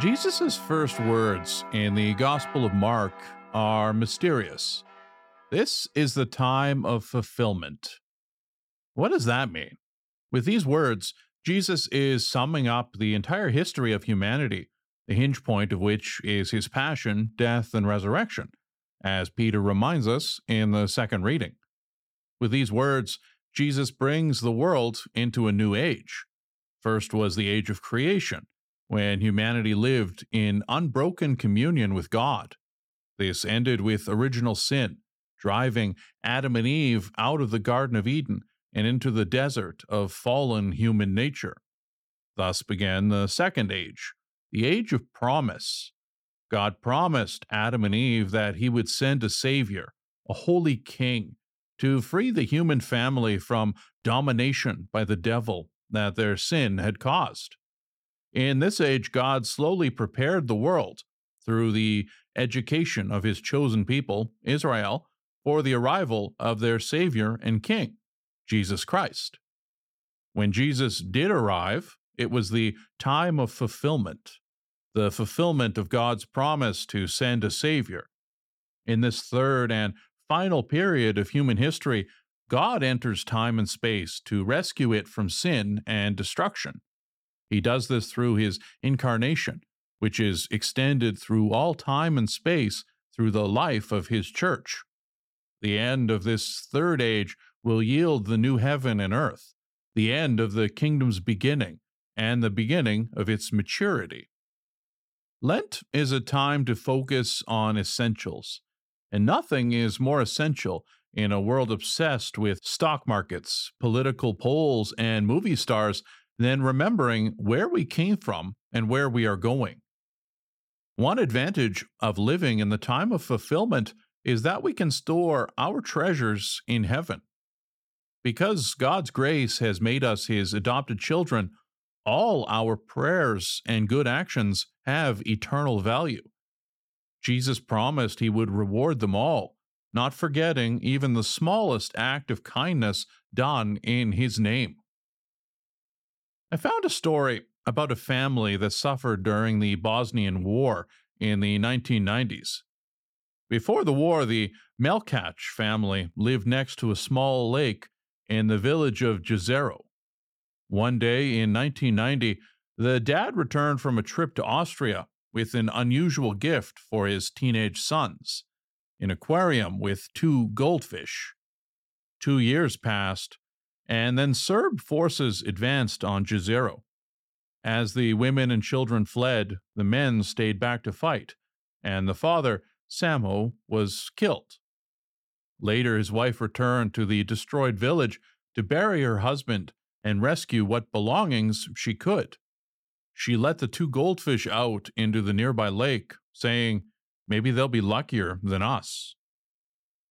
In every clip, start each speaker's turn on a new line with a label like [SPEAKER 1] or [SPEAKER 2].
[SPEAKER 1] Jesus' first words in the Gospel of Mark are mysterious. This is the time of fulfillment. What does that mean? With these words, Jesus is summing up the entire history of humanity, the hinge point of which is his passion, death, and resurrection, as Peter reminds us in the second reading. With these words, Jesus brings the world into a new age. First was the age of creation, when humanity lived in unbroken communion with God. This ended with original sin, driving Adam and Eve out of the Garden of Eden and into the desert of fallen human nature. Thus began the second age, the age of promise. God promised Adam and Eve that he would send a Savior, a holy king, to free the human family from domination by the devil that their sin had caused. In this age, God slowly prepared the world through the education of his chosen people, Israel, for the arrival of their Savior and King, Jesus Christ. When Jesus did arrive, it was the time of fulfillment, the fulfillment of God's promise to send a Savior. In this third and final period of human history, God enters time and space to rescue it from sin and destruction. He does this through his incarnation, which is extended through all time and space through the life of his church. The end of this third age will yield the new heaven and earth, the end of the kingdom's beginning, and the beginning of its maturity. Lent is a time to focus on essentials, and nothing is more essential in a world obsessed with stock markets, political polls, and movie stars than remembering where we came from and where we are going. One advantage of living in the time of fulfillment is that we can store our treasures in heaven. Because God's grace has made us his adopted children, all our prayers and good actions have eternal value. Jesus promised he would reward them all, not forgetting even the smallest act of kindness done in his name. I found a story about a family that suffered during the Bosnian War in the 1990s. Before the war, the Melkach family lived next to a small lake in the village of Jezero. One day in 1990, the dad returned from a trip to Austria with an unusual gift for his teenage sons an aquarium with two goldfish. Two years passed, and then Serb forces advanced on Jezero. As the women and children fled, the men stayed back to fight, and the father, Samo, was killed. Later, his wife returned to the destroyed village to bury her husband and rescue what belongings she could. She let the two goldfish out into the nearby lake, saying, Maybe they'll be luckier than us.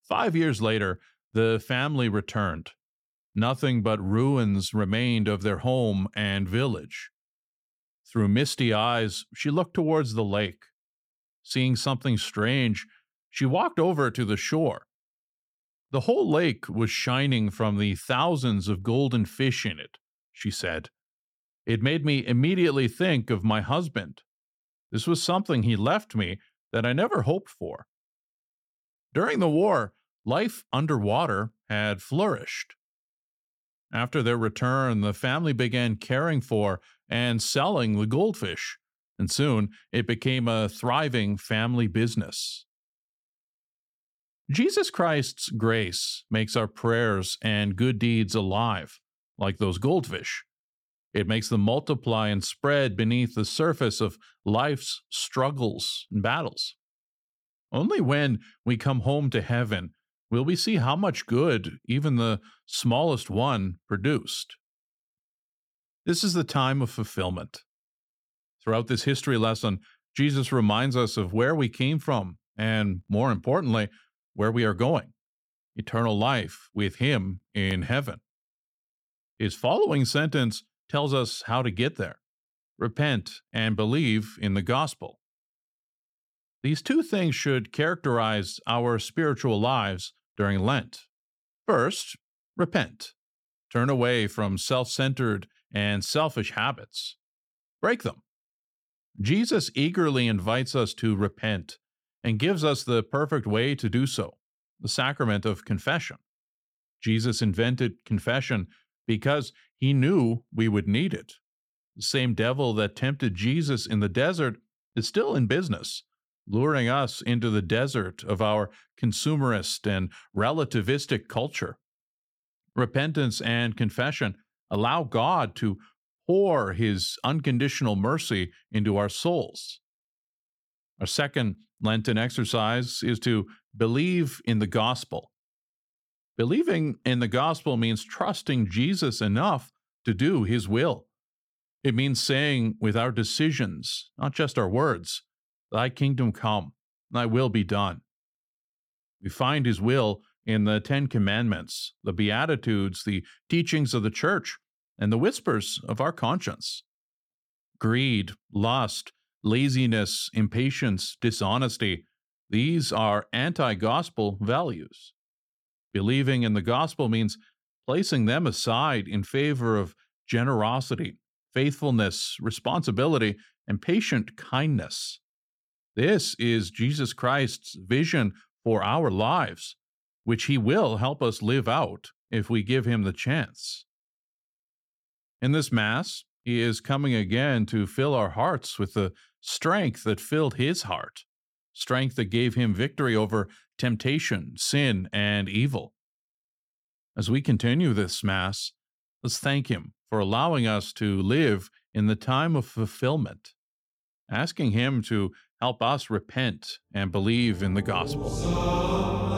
[SPEAKER 1] Five years later, the family returned. Nothing but ruins remained of their home and village. Through misty eyes, she looked towards the lake. Seeing something strange, she walked over to the shore. The whole lake was shining from the thousands of golden fish in it, she said. It made me immediately think of my husband. This was something he left me that I never hoped for. During the war, life underwater had flourished. After their return, the family began caring for and selling the goldfish, and soon it became a thriving family business. Jesus Christ's grace makes our prayers and good deeds alive, like those goldfish. It makes them multiply and spread beneath the surface of life's struggles and battles. Only when we come home to heaven will we see how much good even the smallest one produced. This is the time of fulfillment. Throughout this history lesson, Jesus reminds us of where we came from and, more importantly, where we are going eternal life with Him in heaven. His following sentence tells us how to get there repent and believe in the gospel. These two things should characterize our spiritual lives during Lent. First, repent. Turn away from self centered and selfish habits. Break them. Jesus eagerly invites us to repent and gives us the perfect way to do so the sacrament of confession. Jesus invented confession because he knew we would need it. The same devil that tempted Jesus in the desert is still in business, luring us into the desert of our consumerist and relativistic culture. Repentance and confession allow God to pour his unconditional mercy into our souls. Our second Lenten exercise is to believe in the gospel. Believing in the gospel means trusting Jesus enough to do his will. It means saying with our decisions, not just our words, Thy kingdom come, Thy will be done. We find His will in the Ten Commandments, the Beatitudes, the teachings of the church, and the whispers of our conscience. Greed, lust, laziness, impatience, dishonesty, these are anti gospel values. Believing in the gospel means placing them aside in favor of generosity, faithfulness, responsibility, and patient kindness. This is Jesus Christ's vision for our lives, which he will help us live out if we give him the chance. In this Mass, he is coming again to fill our hearts with the strength that filled his heart, strength that gave him victory over temptation, sin, and evil. As we continue this Mass, let's thank him for allowing us to live in the time of fulfillment, asking Him to help us repent and believe in the gospel.